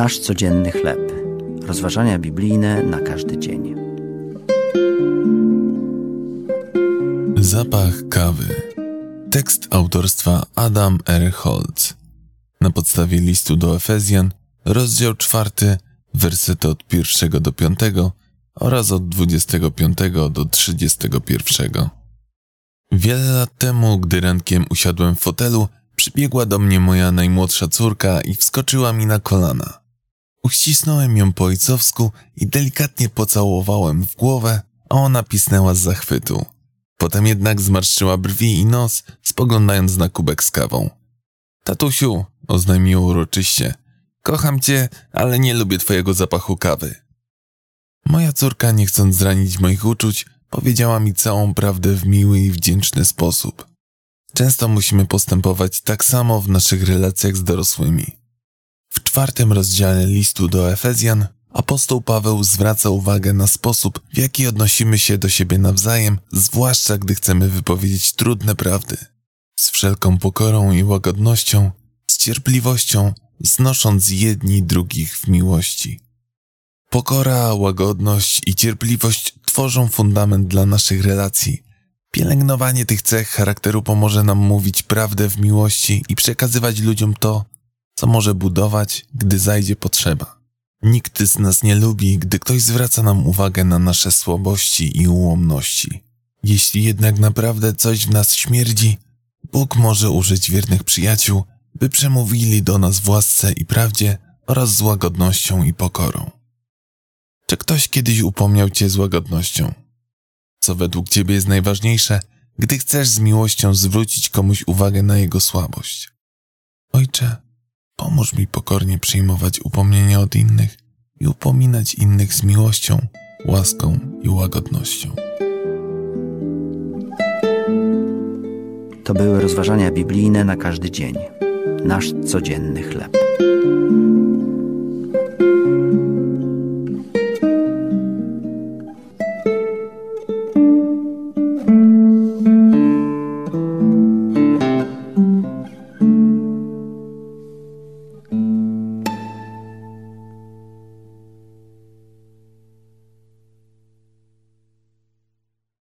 Nasz codzienny chleb. Rozważania biblijne na każdy dzień. Zapach kawy. Tekst autorstwa Adam R. Holtz. Na podstawie listu do Efezjan, rozdział czwarty, wersety od pierwszego do piątego oraz od dwudziestego piątego do trzydziestego pierwszego. Wiele lat temu, gdy rankiem usiadłem w fotelu, przybiegła do mnie moja najmłodsza córka i wskoczyła mi na kolana. Uścisnąłem ją po ojcowsku i delikatnie pocałowałem w głowę, a ona pisnęła z zachwytu. Potem jednak zmarszczyła brwi i nos, spoglądając na kubek z kawą. Tatusiu, oznajmiła uroczyście, kocham cię, ale nie lubię twojego zapachu kawy. Moja córka, nie chcąc zranić moich uczuć, powiedziała mi całą prawdę w miły i wdzięczny sposób. Często musimy postępować tak samo w naszych relacjach z dorosłymi. W czwartym rozdziale listu do Efezjan apostoł Paweł zwraca uwagę na sposób, w jaki odnosimy się do siebie nawzajem, zwłaszcza gdy chcemy wypowiedzieć trudne prawdy. Z wszelką pokorą i łagodnością, z cierpliwością, znosząc jedni drugich w miłości. Pokora, łagodność i cierpliwość tworzą fundament dla naszych relacji. Pielęgnowanie tych cech charakteru pomoże nam mówić prawdę w miłości i przekazywać ludziom to, co może budować, gdy zajdzie potrzeba. Nikt z nas nie lubi, gdy ktoś zwraca nam uwagę na nasze słabości i ułomności. Jeśli jednak naprawdę coś w nas śmierdzi, Bóg może użyć wiernych przyjaciół, by przemówili do nas w łasce i prawdzie oraz z łagodnością i pokorą. Czy ktoś kiedyś upomniał cię z łagodnością? Co według ciebie jest najważniejsze, gdy chcesz z miłością zwrócić komuś uwagę na jego słabość? Ojcze, pomóż mi pokornie przyjmować upomnienia od innych i upominać innych z miłością, łaską i łagodnością. To były rozważania biblijne na każdy dzień. Nasz codzienny chleb.